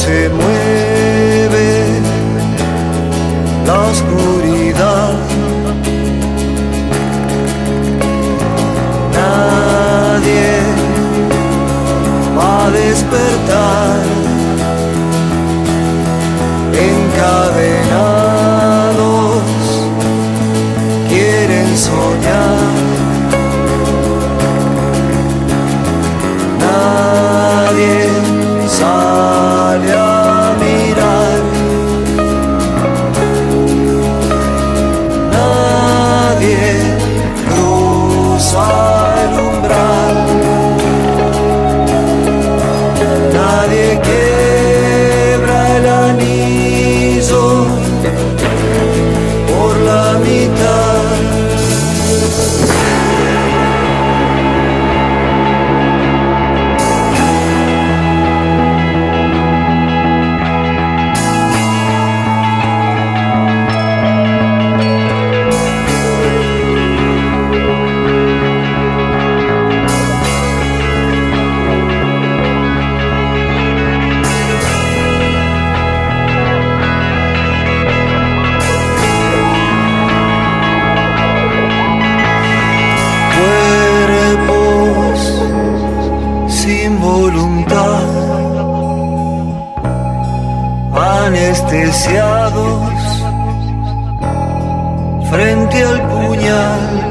se mueve la oscuridad. Nadie va a despertar encadenados, quieren soñar. Yeah. you. Voluntad, anestesiados frente al puñal.